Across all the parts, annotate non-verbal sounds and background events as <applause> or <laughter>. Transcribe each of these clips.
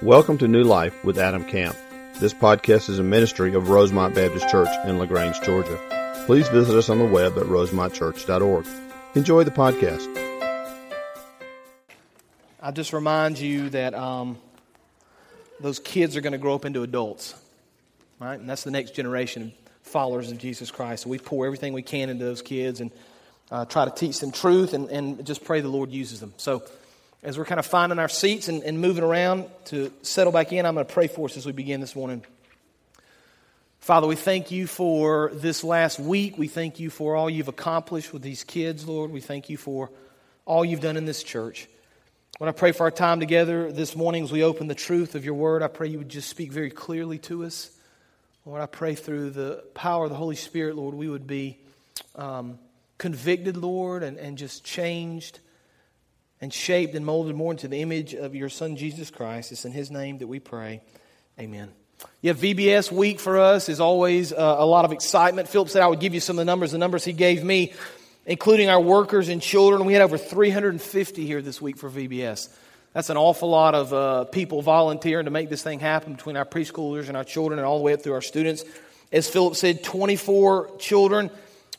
Welcome to New Life with Adam Camp. This podcast is a ministry of Rosemont Baptist Church in LaGrange, Georgia. Please visit us on the web at rosemontchurch.org. Enjoy the podcast. I just remind you that um, those kids are going to grow up into adults, right? And that's the next generation of followers of Jesus Christ. So we pour everything we can into those kids and uh, try to teach them truth and, and just pray the Lord uses them. So as we're kind of finding our seats and, and moving around to settle back in, I'm going to pray for us as we begin this morning. Father, we thank you for this last week. We thank you for all you've accomplished with these kids, Lord. We thank you for all you've done in this church. When I pray for our time together this morning as we open the truth of your word, I pray you would just speak very clearly to us. Lord, I pray through the power of the Holy Spirit, Lord, we would be um, convicted, Lord, and, and just changed and shaped and molded more into the image of your Son, Jesus Christ. It's in His name that we pray. Amen. Yeah, VBS week for us is always uh, a lot of excitement. Philip said I would give you some of the numbers. The numbers he gave me, including our workers and children, we had over 350 here this week for VBS. That's an awful lot of uh, people volunteering to make this thing happen between our preschoolers and our children and all the way up through our students. As Philip said, 24 children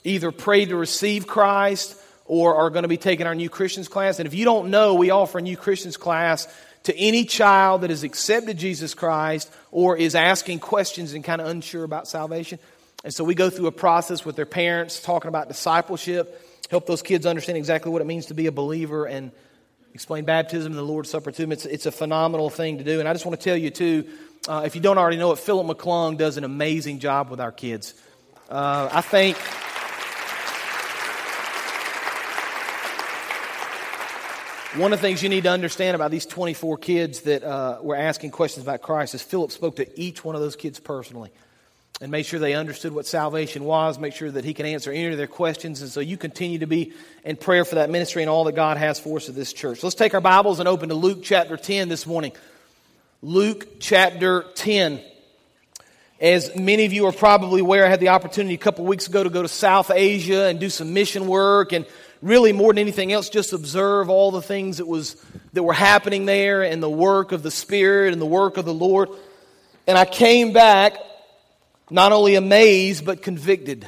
either prayed to receive Christ or are going to be taking our New Christians class. And if you don't know, we offer a New Christians class to any child that has accepted Jesus Christ or is asking questions and kind of unsure about salvation. And so we go through a process with their parents talking about discipleship, help those kids understand exactly what it means to be a believer and explain baptism and the Lord's Supper to them. It's, it's a phenomenal thing to do. And I just want to tell you, too, uh, if you don't already know it, Philip McClung does an amazing job with our kids. Uh, I think. One of the things you need to understand about these 24 kids that uh, were asking questions about Christ is Philip spoke to each one of those kids personally and made sure they understood what salvation was, make sure that he can answer any of their questions. And so you continue to be in prayer for that ministry and all that God has for us at this church. Let's take our Bibles and open to Luke chapter 10 this morning. Luke chapter 10. As many of you are probably aware, I had the opportunity a couple weeks ago to go to South Asia and do some mission work and really more than anything else just observe all the things that was that were happening there and the work of the spirit and the work of the lord. And i came back not only amazed but convicted.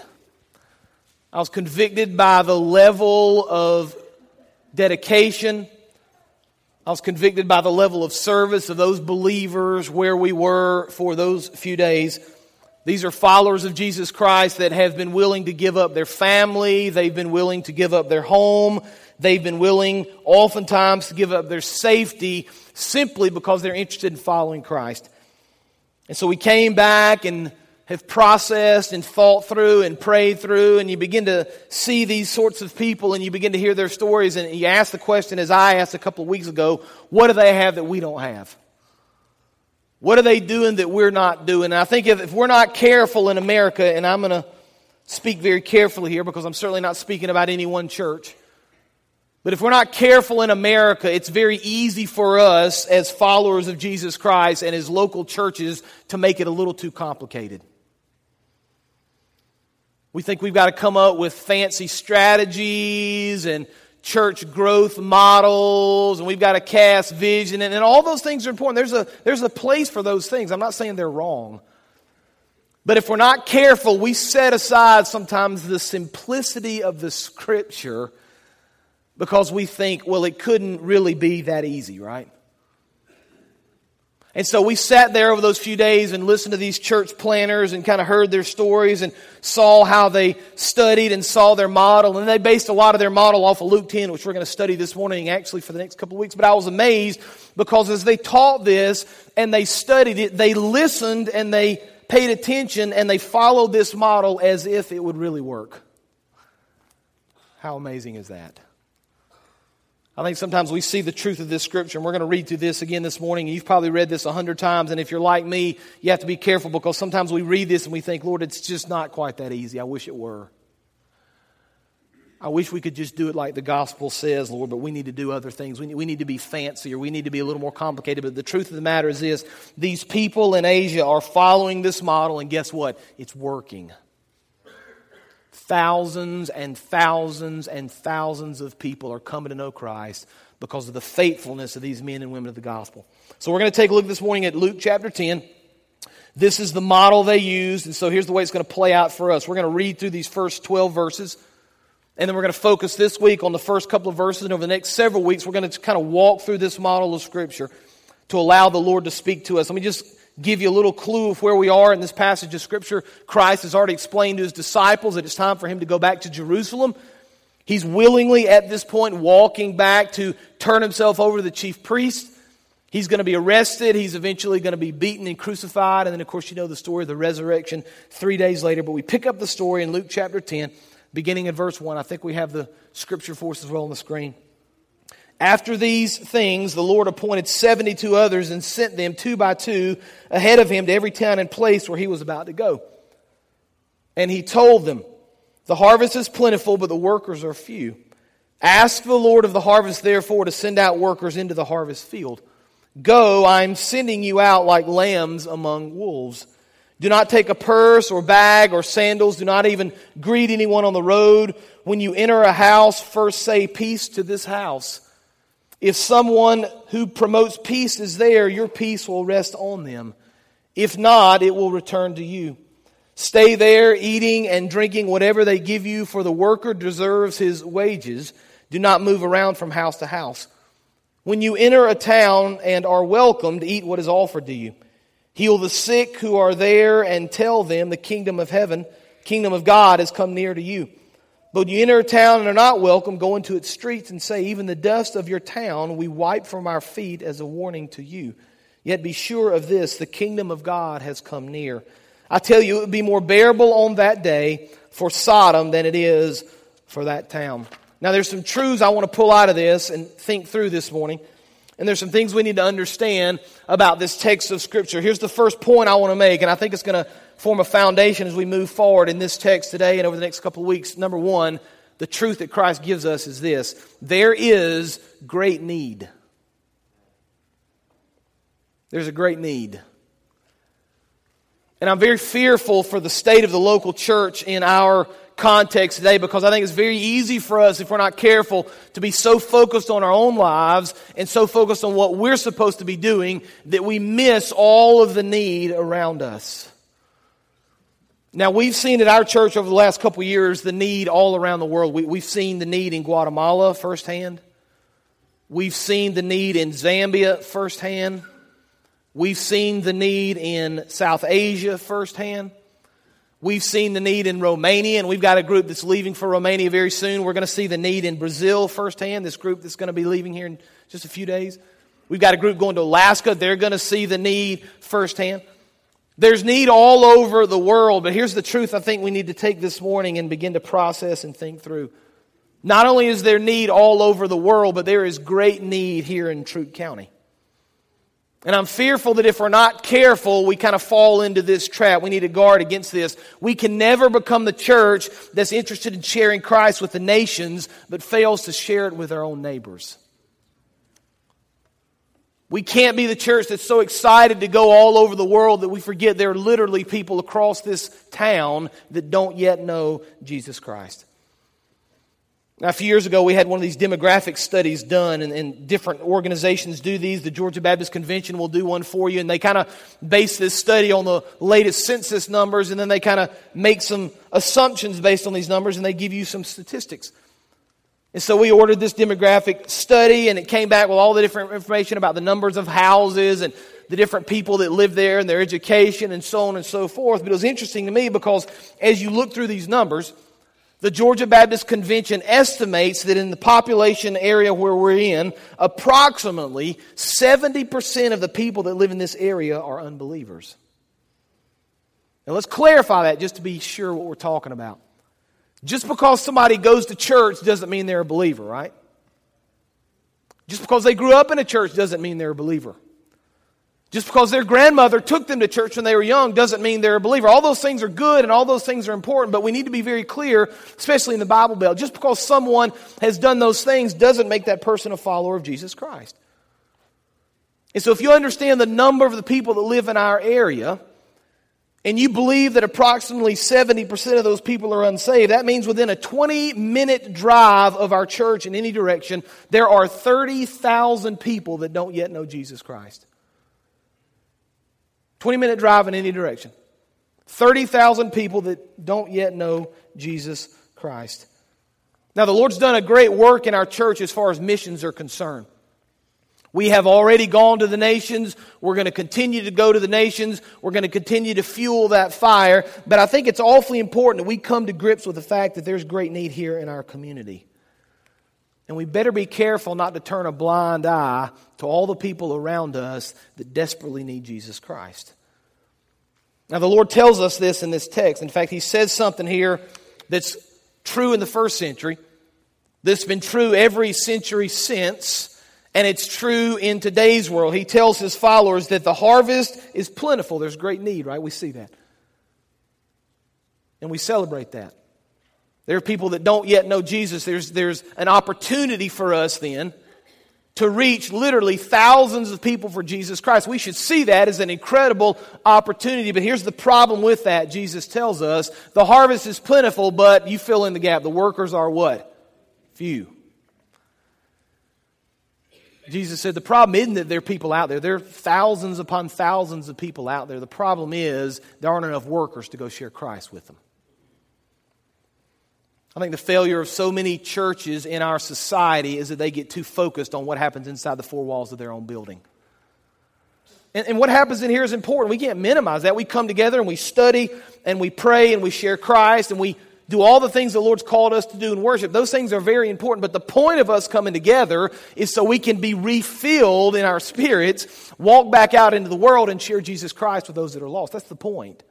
I was convicted by the level of dedication. I was convicted by the level of service of those believers where we were for those few days these are followers of Jesus Christ that have been willing to give up their family. They've been willing to give up their home. They've been willing, oftentimes, to give up their safety simply because they're interested in following Christ. And so we came back and have processed and thought through and prayed through, and you begin to see these sorts of people and you begin to hear their stories, and you ask the question, as I asked a couple of weeks ago, what do they have that we don't have? What are they doing that we're not doing? And I think if, if we're not careful in America, and I'm going to speak very carefully here because I'm certainly not speaking about any one church. But if we're not careful in America, it's very easy for us as followers of Jesus Christ and as local churches to make it a little too complicated. We think we've got to come up with fancy strategies and church growth models and we've got to cast vision and, and all those things are important. There's a, there's a place for those things. I'm not saying they're wrong. But if we're not careful, we set aside sometimes the simplicity of the scripture because we think, well, it couldn't really be that easy, right? And so we sat there over those few days and listened to these church planners and kind of heard their stories and saw how they studied and saw their model. And they based a lot of their model off of Luke 10, which we're going to study this morning actually for the next couple of weeks. But I was amazed because as they taught this and they studied it, they listened and they paid attention and they followed this model as if it would really work. How amazing is that? I think sometimes we see the truth of this scripture, and we're going to read through this again this morning. You've probably read this a hundred times, and if you're like me, you have to be careful because sometimes we read this and we think, Lord, it's just not quite that easy. I wish it were. I wish we could just do it like the gospel says, Lord, but we need to do other things. We need, we need to be fancier. We need to be a little more complicated. But the truth of the matter is this these people in Asia are following this model, and guess what? It's working. Thousands and thousands and thousands of people are coming to know Christ because of the faithfulness of these men and women of the gospel. So we're going to take a look this morning at Luke chapter 10. This is the model they used, and so here's the way it's going to play out for us. We're going to read through these first 12 verses, and then we're going to focus this week on the first couple of verses, and over the next several weeks, we're going to kind of walk through this model of Scripture to allow the Lord to speak to us. Let me just give you a little clue of where we are in this passage of Scripture. Christ has already explained to his disciples that it's time for him to go back to Jerusalem. He's willingly, at this point, walking back to turn himself over to the chief priest. He's going to be arrested. He's eventually going to be beaten and crucified. And then, of course, you know the story of the resurrection three days later. But we pick up the story in Luke chapter 10, beginning in verse 1. I think we have the scripture for us as well on the screen. After these things, the Lord appointed 72 others and sent them two by two ahead of him to every town and place where he was about to go. And he told them, The harvest is plentiful, but the workers are few. Ask the Lord of the harvest, therefore, to send out workers into the harvest field. Go, I'm sending you out like lambs among wolves. Do not take a purse or bag or sandals. Do not even greet anyone on the road. When you enter a house, first say peace to this house. If someone who promotes peace is there, your peace will rest on them. If not, it will return to you. Stay there, eating and drinking whatever they give you, for the worker deserves his wages. Do not move around from house to house. When you enter a town and are welcomed, eat what is offered to you. Heal the sick who are there and tell them the kingdom of heaven, kingdom of God has come near to you. But you enter a town and are not welcome, go into its streets and say, Even the dust of your town we wipe from our feet as a warning to you. Yet be sure of this the kingdom of God has come near. I tell you, it would be more bearable on that day for Sodom than it is for that town. Now, there's some truths I want to pull out of this and think through this morning. And there's some things we need to understand about this text of Scripture. Here's the first point I want to make, and I think it's going to form a foundation as we move forward in this text today and over the next couple of weeks. Number one, the truth that Christ gives us is this there is great need. There's a great need. And I'm very fearful for the state of the local church in our context today because I think it's very easy for us, if we're not careful, to be so focused on our own lives and so focused on what we're supposed to be doing that we miss all of the need around us. Now, we've seen at our church over the last couple years the need all around the world. We, have seen the need in Guatemala firsthand. We've seen the need in Zambia firsthand. We've seen the need in South Asia firsthand. We've seen the need in Romania, and we've got a group that's leaving for Romania very soon. We're going to see the need in Brazil firsthand, this group that's going to be leaving here in just a few days. We've got a group going to Alaska. They're going to see the need firsthand. There's need all over the world, but here's the truth I think we need to take this morning and begin to process and think through. Not only is there need all over the world, but there is great need here in Troup County. And I'm fearful that if we're not careful, we kind of fall into this trap. We need to guard against this. We can never become the church that's interested in sharing Christ with the nations, but fails to share it with our own neighbors. We can't be the church that's so excited to go all over the world that we forget there are literally people across this town that don't yet know Jesus Christ. Now, a few years ago, we had one of these demographic studies done, and, and, different organizations do these. The Georgia Baptist Convention will do one for you, and they kind of base this study on the latest census numbers, and then they kind of make some assumptions based on these numbers, and they give you some statistics. And so we ordered this demographic study, and it came back with all the different information about the numbers of houses and the different people that live there and their education and so on and so forth. But it was interesting to me because as you look through these numbers, the Georgia Baptist Convention estimates that in the population area where we're in, approximately 70% of the people that live in this area are unbelievers. Now let's clarify that just to be sure what we're talking about. Just because somebody goes to church doesn't mean they're a believer, right? Just because they grew up in a church doesn't mean they're a believer. Just because their grandmother took them to church when they were young doesn't mean they're a believer. All those things are good and all those things are important, but we need to be very clear, especially in the Bible Belt. Just because someone has done those things doesn't make that person a follower of Jesus Christ. And so if you understand the number of the people that live in our area, and you believe that approximately 70% of those people are unsaved, that means within a 20 minute drive of our church in any direction, there are 30,000 people that don't yet know Jesus Christ. 20 minute drive in any direction. 30,000 people that don't yet know Jesus Christ. Now, the Lord's done a great work in our church as far as missions are concerned. We have already gone to the nations. We're going to continue to go to the nations. We're going to continue to fuel that fire. But I think it's awfully important that we come to grips with the fact that there's great need here in our community. And we better be careful not to turn a blind eye to all the people around us that desperately need Jesus Christ. Now, the Lord tells us this in this text. In fact, He says something here that's true in the first century, that's been true every century since and it's true in today's world. He tells his followers that the harvest is plentiful. There's great need, right? We see that. And we celebrate that. There are people that don't yet know Jesus. There's, there's an opportunity for us then to reach literally thousands of people for Jesus Christ. We should see that as an incredible opportunity. But here's the problem with that. Jesus tells us the harvest is plentiful, but you fill in the gap. The workers are what? Few. Jesus said the problem isn't that there are people out there. There are thousands upon thousands of people out there. The problem is there aren't enough workers to go share Christ with them. I think the failure of so many churches in our society is that they get too focused on what happens inside the four walls of their own building. And, and what happens in here is important. We can't minimize that. We come together and we study and we pray and we share Christ and we do all the things the Lord's called us to do in worship. Those things are very important, but the point of us coming together is so we can be refilled in our spirits, walk back out into the world, and share Jesus Christ with those that are lost. That's the point.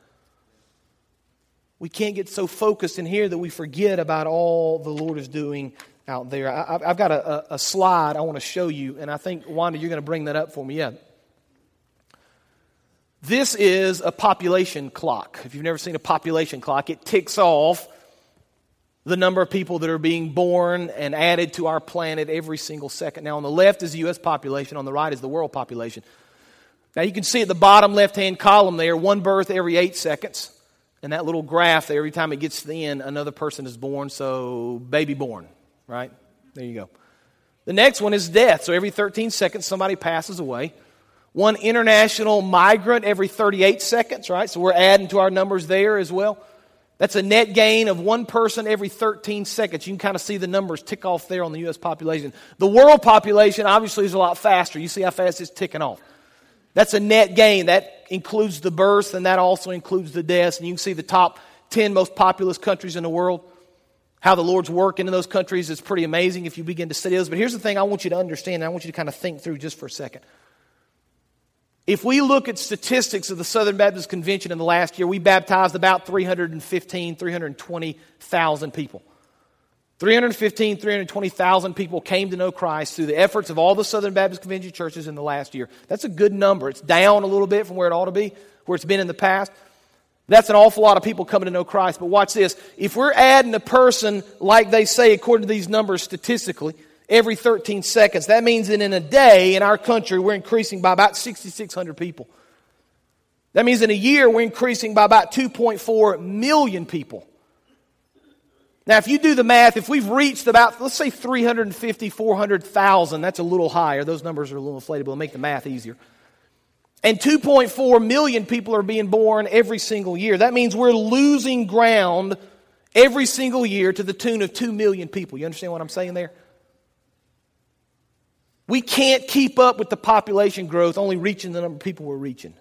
We can't get so focused in here that we forget about all the Lord is doing out there. I, have got a, a slide I want to show you, and I think, Wanda, you're going to bring that up for me. Yeah. This is a population clock. If you've never seen a population clock, it ticks off the number of people that are being born and added to our planet every single second. Now, on the left is the U.S. population, on the right is the world population. Now, you can see at the bottom left hand column there, one birth every eight seconds. And that little graph there, every time it gets to the end, another person is born, so baby born, right? There you go. The next one is death. So every 13 seconds, somebody passes away. One international migrant every 38 seconds, right? So we're adding to our numbers there as well. That's a net gain of one person every 13 seconds. You can kind of see the numbers tick off there on the U.S. population. The world population obviously is a lot faster. You see how fast it's ticking off. That's a net gain. That includes the births and that also includes the deaths. And you can see the top 10 most populous countries in the world. How the Lord's working in those countries is pretty amazing if you begin to study those. But here's the thing I want you to understand, I want you to kind of think through just for a second. If we look at statistics of the Southern Baptist Convention in the last year, we baptized about 315, 320,000 people. 315, 320,000 people came to know Christ through the efforts of all the Southern Baptist Convention churches in the last year. That's a good number. It's down a little bit from where it ought to be, where it's been in the past. That's an awful lot of people coming to know Christ. But watch this. If we're adding a person, like they say, according to these numbers statistically, every 13 seconds. That means that in a day in our country, we're increasing by about 6,600 people. That means in a year, we're increasing by about 2.4 million people. Now, if you do the math, if we've reached about, let's say 350, 400,000, that's a little higher. Those numbers are a little inflatable to make the math easier. And 2.4 million people are being born every single year. That means we're losing ground every single year to the tune of 2 million people. You understand what I'm saying there? We can't keep up with the population growth, only reaching the number of people we're reaching.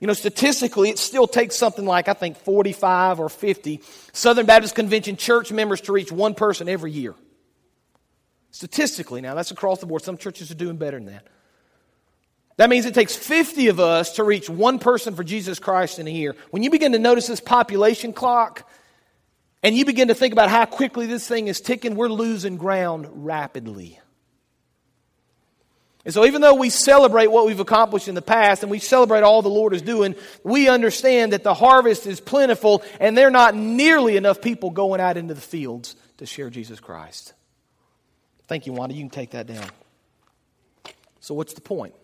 You know, statistically, it still takes something like, I think, 45 or 50 Southern Baptist Convention church members to reach one person every year. Statistically, now, that's across the board. Some churches are doing better than that. That means it takes 50 of us to reach one person for Jesus Christ in a year. When you begin to notice this population clock and you begin to think about how quickly this thing is ticking, we're losing ground rapidly. And so, even though we celebrate what we've accomplished in the past and we celebrate all the Lord is doing, we understand that the harvest is plentiful and there are not nearly enough people going out into the fields to share Jesus Christ. Thank you, Wanda. You can take that down. So, what's the point?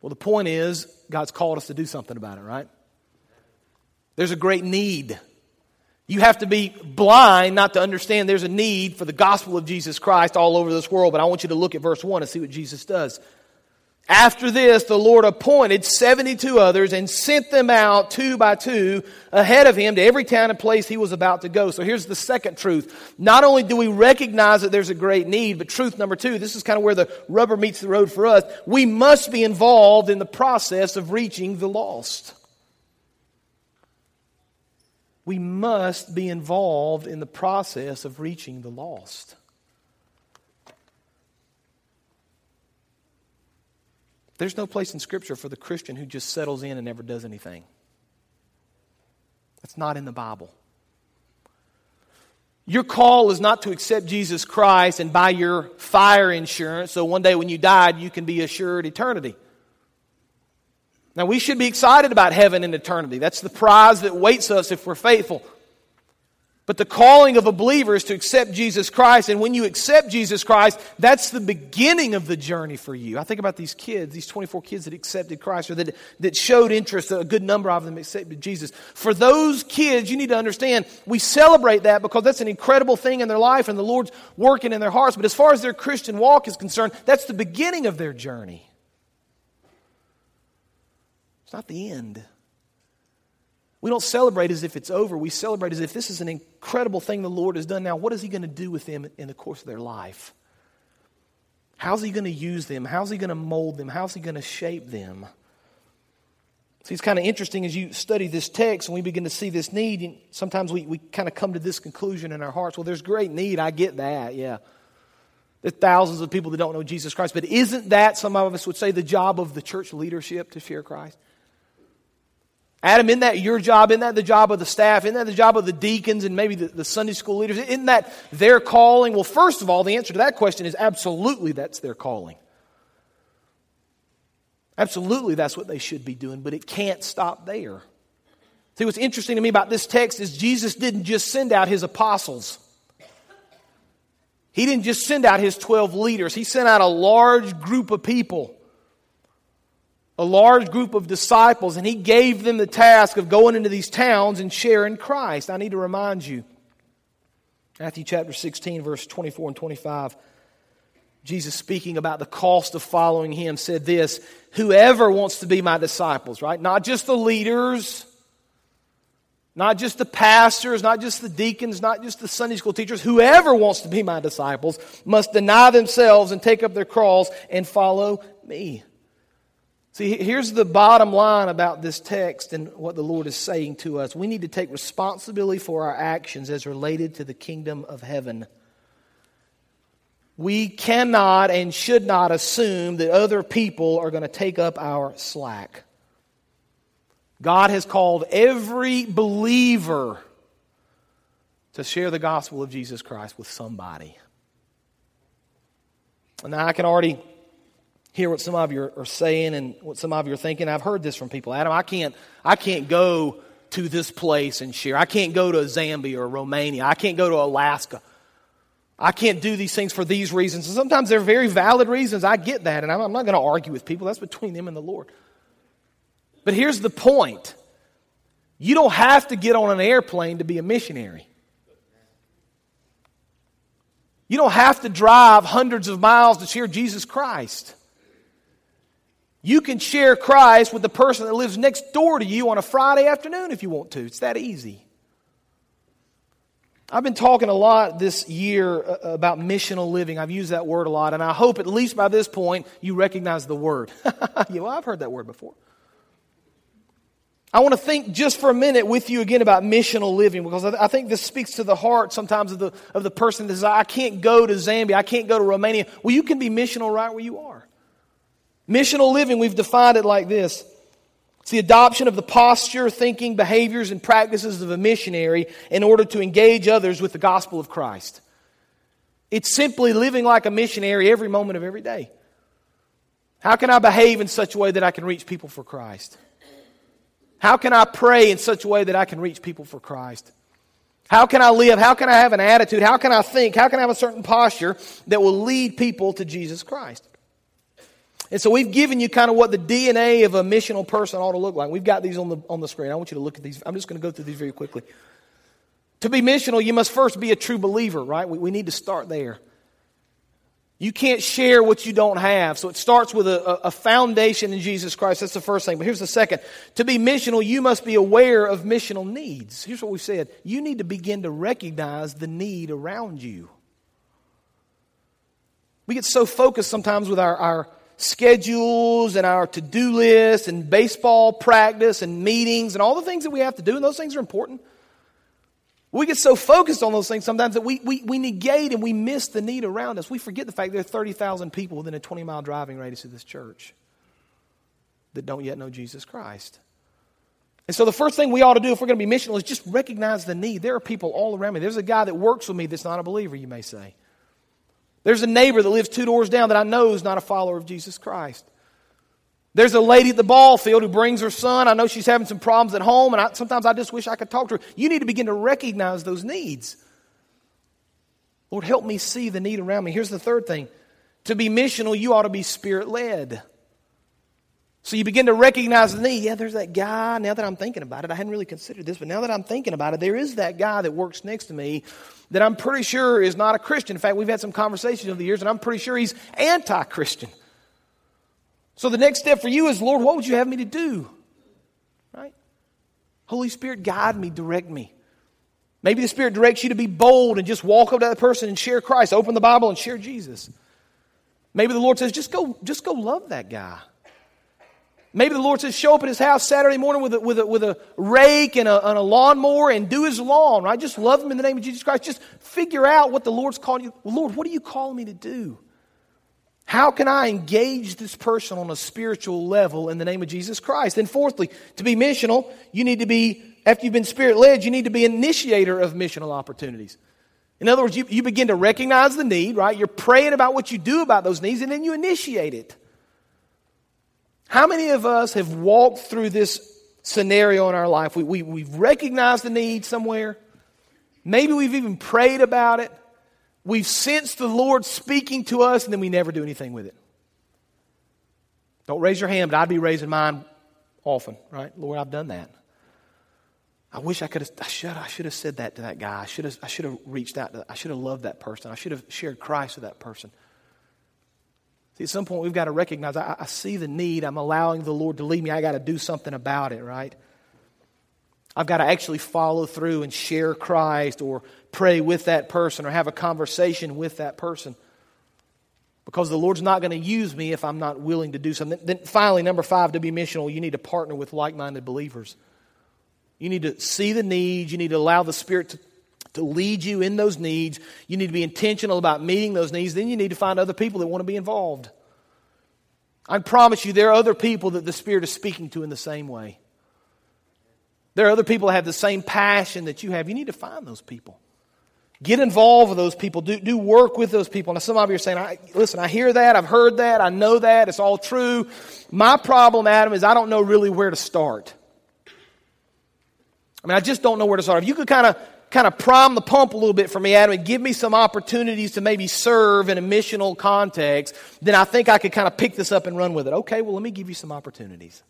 Well, the point is, God's called us to do something about it, right? There's a great need. You have to be blind not to understand there's a need for the gospel of Jesus Christ all over this world. But I want you to look at verse 1 and see what Jesus does. After this, the Lord appointed 72 others and sent them out two by two ahead of him to every town and place he was about to go. So here's the second truth. Not only do we recognize that there's a great need, but truth number two, this is kind of where the rubber meets the road for us. We must be involved in the process of reaching the lost. We must be involved in the process of reaching the lost. There's no place in Scripture for the Christian who just settles in and never does anything. That's not in the Bible. Your call is not to accept Jesus Christ and buy your fire insurance so one day when you died you can be assured eternity. Now, we should be excited about heaven and eternity. That's the prize that waits us if we're faithful. But the calling of a believer is to accept Jesus Christ. And when you accept Jesus Christ, that's the beginning of the journey for you. I think about these kids, these 24 kids that accepted Christ or that, that showed interest. A good number of them accepted Jesus. For those kids, you need to understand, we celebrate that because that's an incredible thing in their life and the Lord's working in their hearts. But as far as their Christian walk is concerned, that's the beginning of their journey. It's not the end. We don't celebrate as if it's over. We celebrate as if this is an incredible thing the Lord has done. Now, what is He going to do with them in the course of their life? How's He going to use them? How's He going to mold them? How's He going to shape them? See, it's kind of interesting as you study this text and we begin to see this need. Sometimes we, we kind of come to this conclusion in our hearts. Well, there's great need. I get that, yeah. There's thousands of people that don't know Jesus Christ. But isn't that, some of us would say, the job of the church leadership to share Christ? Adam, isn't that your job? Isn't that the job of the staff? Isn't that the job of the deacons and maybe the, the, Sunday school leaders? Isn't that their calling? Well, first of all, the answer to that question is absolutely that's their calling. Absolutely that's what they should be doing, but it can't stop there. See, what's interesting to me about this text is Jesus didn't just send out his apostles. He didn't just send out his 12 leaders. He sent out a large group of people a large group of disciples, and he gave them the task of going into these towns and sharing Christ. I need to remind you Matthew chapter 16, verse 24 and 25. Jesus, speaking about the cost of following him, said this Whoever wants to be my disciples, right? Not just the leaders, not just the pastors, not just the deacons, not just the Sunday school teachers. Whoever wants to be my disciples must deny themselves and take up their cross and follow me. See, here's the bottom line about this text and what the Lord is saying to us. We need to take responsibility for our actions as related to the kingdom of heaven. We cannot and should not assume that other people are going to take up our slack. God has called every believer to share the gospel of Jesus Christ with somebody. And now I can already hear what some of you are saying and what some of you are thinking. I've heard this from people. Adam, I can't, I can't go to this place and share. I can't go to Zambia or Romania. I can't go to Alaska. I can't do these things for these reasons. And sometimes they're very valid reasons. I get that. And I'm, I'm not going to argue with people. That's between them and the Lord. But here's the point you don't have to get on an airplane to be a missionary. You don't have to drive hundreds of miles to share Jesus Christ. You can share Christ with the person that lives next door to you on a Friday afternoon if you want to. It's that easy. I've been talking a lot this year uh, about missional living. I've used that word a lot, and I hope at least by this point you recognize the word. <laughs> yeah, well, I've heard that word before. I want to think just for a minute with you again about missional living because I think this speaks to the heart sometimes of the, of the person that says, I can't go to Zambia, I can't go to Romania. Well, you can be missional right where you are. Missional living, we've defined it like this. It's the adoption of the posture, thinking, behaviors, and practices of a missionary in order to engage others with the gospel of Christ. It's simply living like a missionary every moment of every day. How can I behave in such a way that I can reach people for Christ? How can I pray in such a way that I can reach people for Christ? How can I live? How can I have an attitude? How can I think? How can I have a certain posture that will lead people to Jesus Christ? And so we've given you kind of what the DNA of a missional person ought to look like. We've got these on the, on the screen. I want you to look at these. I'm just going to go through these very quickly. To be missional, you must first be a true believer, right? We, we need to start there. You can't share what you don't have. So it starts with a, a, foundation in Jesus Christ. That's the first thing. But here's the second. To be missional, you must be aware of missional needs. Here's what we've said. You need to begin to recognize the need around you. We get so focused sometimes with our, our schedules and our to do list and baseball practice and meetings and all the things that we have to do, and those things are important. We get so focused on those things sometimes that we, we, we negate and we miss the need around us. We forget the fact there are 30,000 people within a 20 mile driving radius of this church that don't yet know Jesus Christ. And so the first thing we ought to do if we're going to be missional is just recognize the need. There are people all around me. There's a guy that works with me that's not a believer, you may say. There's a neighbor that lives two doors down that I know is not a follower of Jesus Christ. There's a lady at the ball field who brings her son. I know she's having some problems at home, and I, sometimes I just wish I could talk to her. You need to begin to recognize those needs. Lord, help me see the need around me. Here's the third thing to be missional, you ought to be spirit led. So you begin to recognize the need. Yeah, there's that guy. Now that I'm thinking about it, I hadn't really considered this, but now that I'm thinking about it, there is that guy that works next to me that I'm pretty sure is not a Christian. In fact, we've had some conversations over the years, and I'm pretty sure he's anti Christian. So the next step for you is, Lord, what would you have me to do? Right? Holy Spirit, guide me, direct me. Maybe the Spirit directs you to be bold and just walk up to that person and share Christ. Open the Bible and share Jesus. Maybe the Lord says, just go, just go love that guy. Maybe the Lord says, show up at his house Saturday morning with a, with a, with a rake and a, and a lawnmower and do his lawn, right? Just love him in the name of Jesus Christ. Just figure out what the Lord's calling you. Lord, what are you calling me to do? How can I engage this person on a spiritual level in the name of Jesus Christ? And fourthly, to be missional, you need to be, after you've been spirit led, you need to be initiator of missional opportunities. In other words, you, you begin to recognize the need, right? You're praying about what you do about those needs, and then you initiate it. How many of us have walked through this scenario in our life? We, we, we've recognized the need somewhere. Maybe we've even prayed about it. We've sensed the Lord speaking to us, and then we never do anything with it. Don't raise your hand, but I'd be raising mine often, right? Lord, I've done that. I wish I could have, I should, I should have said that to that guy. I should have, I should have reached out to, I should have loved that person. I should have shared Christ with that person. See, at some point we've got to recognize I, I see the need. I'm allowing the Lord to lead me. I got to do something about it, right? I've got to actually follow through and share Christ or pray with that person or have a conversation with that person. Because the Lord's not going to use me if I'm not willing to do something. Then finally, number five, to be missional, you need to partner with like minded believers. You need to see the needs. You need to allow the Spirit to, to lead you in those needs. You need to be intentional about meeting those needs. Then you need to find other people that want to be involved. I promise you, there are other people that the Spirit is speaking to in the same way. There are other people that have the same passion that you have. You need to find those people. Get involved with those people. Do, do work with those people. Now, some of you are saying, I, listen, I hear that. I've heard that. I know that. It's all true. My problem, Adam, is I don't know really where to start. I mean, I just don't know where to start. If you could kind of kind of prime the pump a little bit for me, Adam, and give me some opportunities to maybe serve in a missional context, then I think I could kind of pick this up and run with it. Okay, well, let me give you some opportunities.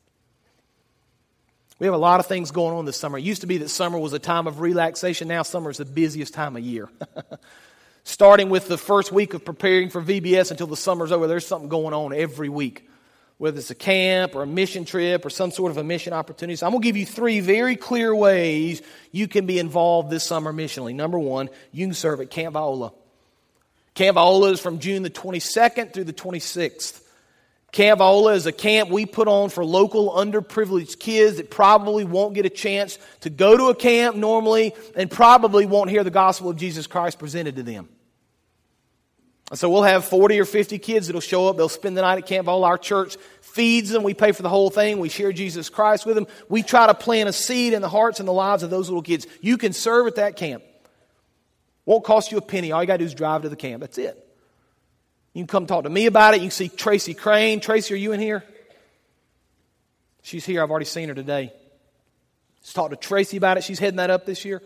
We have a lot of things going on this summer. It used to be that summer was a time of relaxation. Now summer is the busiest time of year. <laughs> Starting with the first week of preparing for VBS until the summer's over, there's something going on every week. Whether it's a camp or a mission trip or some sort of a mission opportunity. So I'm going to give you three very clear ways you can be involved this summer missionally. Number one, you can serve at Camp Viola. Camp Viola is from June the 22nd through the 26th. Camp Viola is a camp we put on for local underprivileged kids that probably won't get a chance to go to a camp normally and probably won't hear the gospel of Jesus Christ presented to them. So we'll have 40 or 50 kids that'll show up. They'll spend the night at Camp Viola. Our church feeds them. We pay for the whole thing. We share Jesus Christ with them. We try to plant a seed in the hearts and the lives of those little kids. You can serve at that camp. Won't cost you a penny. All you got to do is drive to the camp. That's it. You can come talk to me about it. You can see Tracy Crane. Tracy, are you in here? She's here. I've already seen her today. Let's talk to Tracy about it. She's heading that up this year.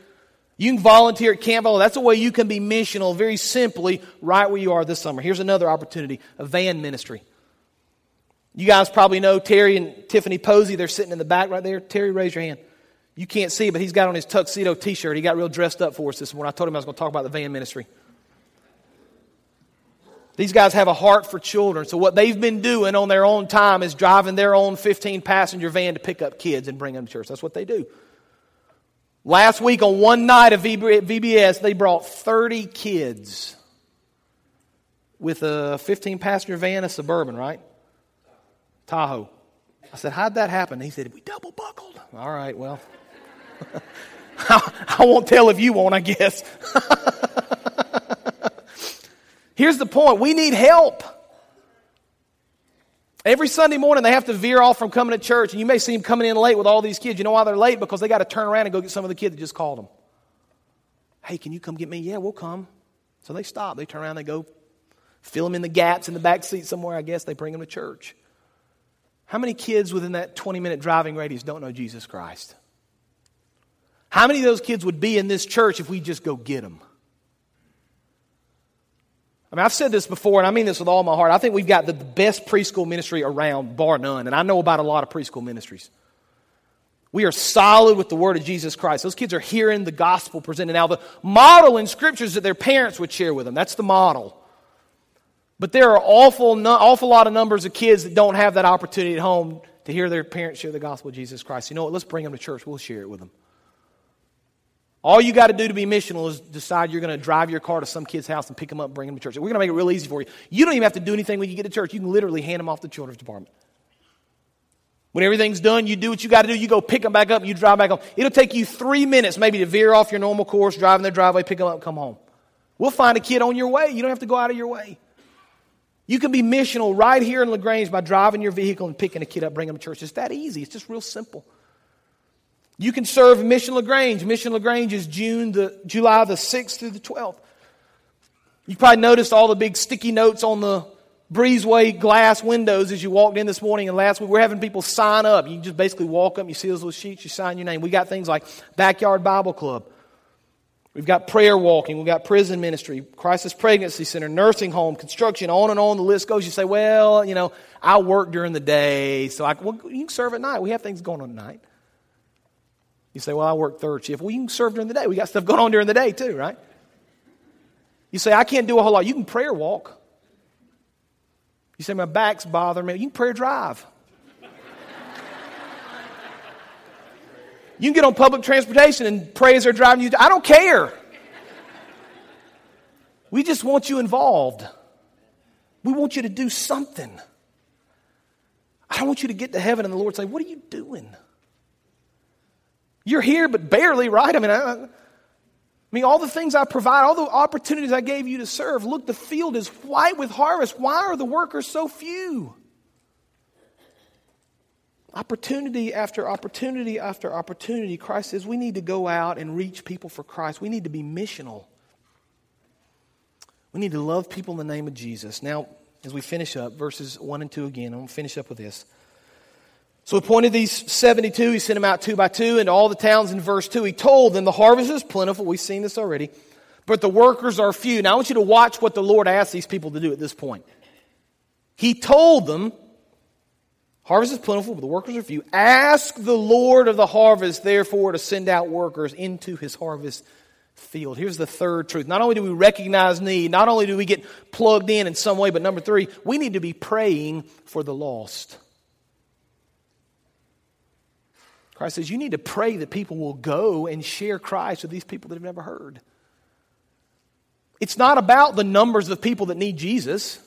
You can volunteer at Camp Viola. That's a way you can be missional very simply right where you are this summer. Here's another opportunity a van ministry. You guys probably know Terry and Tiffany Posey. They're sitting in the back right there. Terry, raise your hand. You can't see, but he's got on his tuxedo t shirt. He got real dressed up for us this morning. I told him I was going to talk about the van ministry. These guys have a heart for children. So, what they've been doing on their own time is driving their own 15 passenger van to pick up kids and bring them to church. That's what they do. Last week, on one night of VBS, they brought 30 kids with a 15 passenger van, a suburban, right? Tahoe. I said, How'd that happen? He said, We double buckled. All right, well. <laughs> I won't tell if you won't, I guess. <laughs> Here's the point we need help. Every Sunday morning, they have to veer off from coming to church, and you may see them coming in late with all these kids. You know why they're late? Because they got to turn around and go get some of the kids that just called them. Hey, can you come get me? Yeah, we'll come. So they stop. They turn around, they go fill them in the gaps in the back seat somewhere, I guess. They bring them to church. How many kids within that 20 minute driving radius don't know Jesus Christ? How many of those kids would be in this church if we just go get them? I mean, I've said this before, and I mean this with all my heart. I think we've got the best preschool ministry around, bar none. And I know about a lot of preschool ministries. We are solid with the word of Jesus Christ. Those kids are hearing the gospel presented. Now, the model in scriptures that their parents would share with them. That's the model. But there are awful, awful lot of numbers of kids that don't have that opportunity at home to hear their parents share the gospel of Jesus Christ. You know what? Let's bring them to church. We'll share it with them. All you got to do to be missional is decide you're going to drive your car to some kid's house and pick them up and bring them to church. We're going to make it real easy for you. You don't even have to do anything when you get to church. You can literally hand them off to the children's department. When everything's done, you do what you got to do. You go pick them back up, you drive back home. It'll take you three minutes maybe to veer off your normal course, drive in their driveway, pick them up, come home. We'll find a kid on your way. You don't have to go out of your way. You can be missional right here in LaGrange by driving your vehicle and picking a kid up, bringing them to church. It's that easy. It's just real simple. You can serve Mission LaGrange. Mission LaGrange is June the, July the 6th through the 12th. You probably noticed all the big sticky notes on the breezeway glass windows as you walked in this morning and last week. We're having people sign up. You just basically walk up, you see those little sheets, you sign your name. We got things like Backyard Bible Club. We've got prayer walking. We've got prison ministry, crisis pregnancy center, nursing home, construction, on and on the list goes. You say, well, you know, I work during the day, so I, well, you can serve at night. We have things going on at night. You say, Well, I work third shift. Well, you can serve during the day. We got stuff going on during the day, too, right? You say, I can't do a whole lot. You can prayer walk. You say, My back's bothering me. You can prayer drive. You can get on public transportation and pray as they're driving you. I don't care. We just want you involved. We want you to do something. I don't want you to get to heaven and the Lord say, What are you doing? You're here, but barely, right? I mean, I, I mean, all the things I provide, all the opportunities I gave you to serve. Look, the field is white with harvest. Why are the workers so few? Opportunity after opportunity after opportunity, Christ says we need to go out and reach people for Christ. We need to be missional. We need to love people in the name of Jesus. Now, as we finish up, verses 1 and 2 again, I'm going to finish up with this. So he appointed these 72, he sent them out two by two into all the towns in verse 2. He told them, The harvest is plentiful. We've seen this already, but the workers are few. Now I want you to watch what the Lord asked these people to do at this point. He told them, Harvest is plentiful, but the workers are few. Ask the Lord of the harvest, therefore, to send out workers into his harvest field. Here's the third truth. Not only do we recognize need, not only do we get plugged in in some way, but number three, we need to be praying for the lost. Christ says you need to pray that people will go and share Christ with these people that have never heard. It's not about the numbers of people that need Jesus.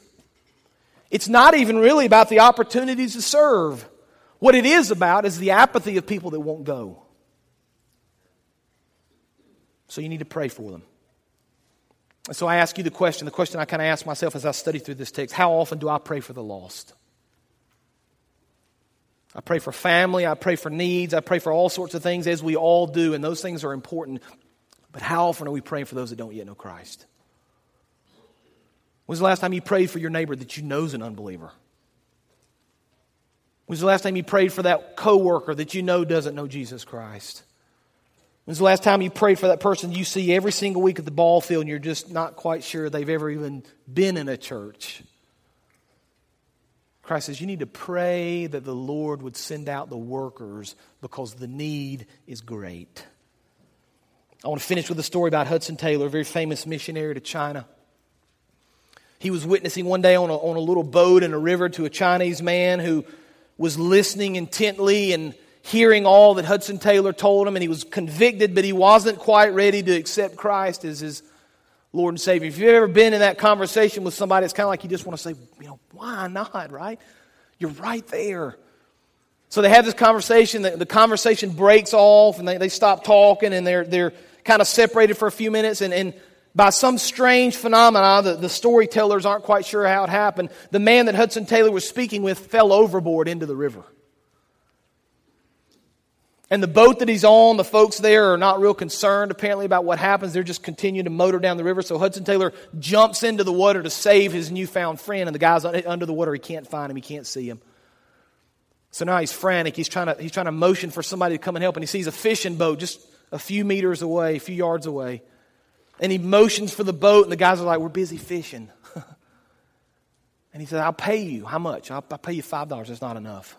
It's not even really about the opportunities to serve. What it is about is the apathy of people that won't go. So you need to pray for them. And so I ask you the question, the question I kind of ask myself as I study through this text how often do I pray for the lost? I pray for family. I pray for needs. I pray for all sorts of things, as we all do, and those things are important. But how often are we praying for those that don't yet know Christ? When's the last time you prayed for your neighbor that you know is an unbeliever? When's the last time you prayed for that coworker that you know doesn't know Jesus Christ? When's the last time you prayed for that person you see every single week at the ball field and you're just not quite sure they've ever even been in a church? Christ says, You need to pray that the Lord would send out the workers because the need is great. I want to finish with a story about Hudson Taylor, a very famous missionary to China. He was witnessing one day on a, on a little boat in a river to a Chinese man who was listening intently and hearing all that Hudson Taylor told him, and he was convicted, but he wasn't quite ready to accept Christ as his Lord and Savior. If you've ever been in that conversation with somebody, it's kind of like you just want to say, you know, why not, right? You're right there. So they have this conversation. The, the conversation breaks off, and they, they stop talking, and they're, they're kind of separated for a few minutes. And, and by some strange phenomena, the, the storytellers aren't quite sure how it happened, the man that Hudson Taylor was speaking with fell overboard into the river. And the boat that he's on, the folks there are not real concerned apparently about what happens. They're just continuing to motor down the river. So Hudson Taylor jumps into the water to save his newfound friend, and the guy's under the water. He can't find him, he can't see him. So now he's frantic. He's trying to, he's trying to motion for somebody to come and help, and he sees a fishing boat just a few meters away, a few yards away. And he motions for the boat, and the guys are like, We're busy fishing. <laughs> and he says, I'll pay you. How much? I'll, I'll pay you $5. That's not enough.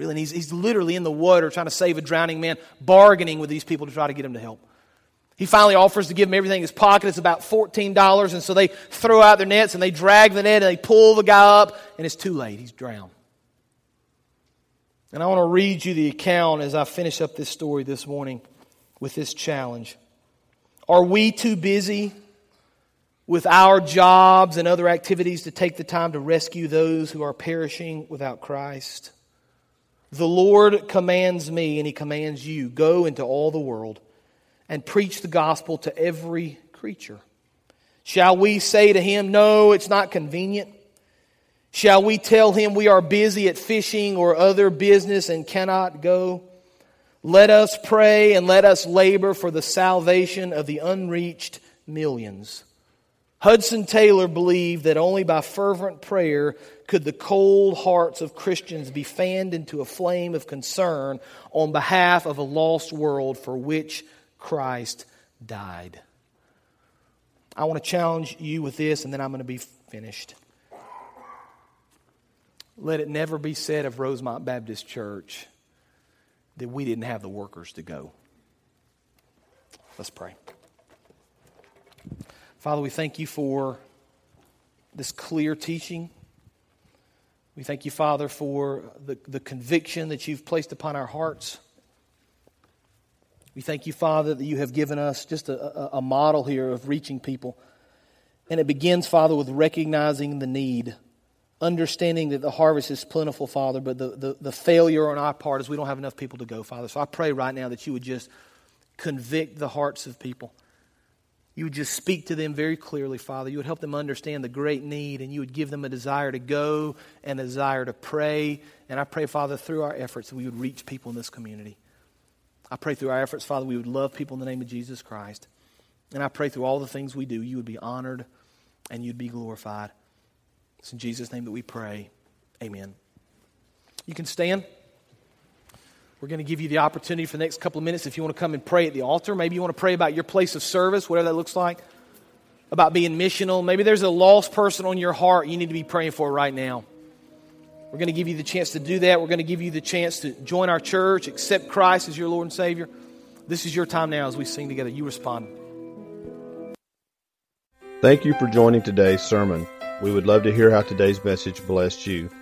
Really, and he's, he's literally in the water trying to save a drowning man, bargaining with these people to try to get him to help. He finally offers to give him everything in his pocket. It's about $14. And so they throw out their nets and they drag the net and they pull the guy up, and it's too late. He's drowned. And I want to read you the account as I finish up this story this morning with this challenge. Are we too busy with our jobs and other activities to take the time to rescue those who are perishing without Christ? The Lord commands me and He commands you go into all the world and preach the gospel to every creature. Shall we say to Him, No, it's not convenient? Shall we tell Him we are busy at fishing or other business and cannot go? Let us pray and let us labor for the salvation of the unreached millions. Hudson Taylor believed that only by fervent prayer could the cold hearts of Christians be fanned into a flame of concern on behalf of a lost world for which Christ died. I want to challenge you with this, and then I'm going to be finished. Let it never be said of Rosemont Baptist Church that we didn't have the workers to go. Let's pray. Father, we thank you for this clear teaching. We thank you, Father, for the, the conviction that you've placed upon our hearts. We thank you, Father, that you have given us just a, a, model here of reaching people. And it begins, Father, with recognizing the need, understanding that the harvest is plentiful, Father, but the, the, the failure on our part is we don't have enough people to go, Father. So I pray right now that you would just convict the hearts of people you would just speak to them very clearly, Father. You would help them understand the great need, and you would give them a desire to go and a desire to pray. And I pray, Father, through our efforts, that we would reach people in this community. I pray through our efforts, Father, we would love people in the name of Jesus Christ. And I pray through all the things we do, you would be honored and you'd be glorified. It's in Jesus' name that we pray. Amen. You can stand. We're going to give you the opportunity for the next couple of minutes if you want to come and pray at the altar. Maybe you want to pray about your place of service, whatever that looks like, about being missional. Maybe there's a lost person on your heart you need to be praying for right now. We're going to give you the chance to do that. We're going to give you the chance to join our church, accept Christ as your Lord and Savior. This is your time now as we sing together. You respond. Thank you for joining today's sermon. We would love to hear how today's message blessed you.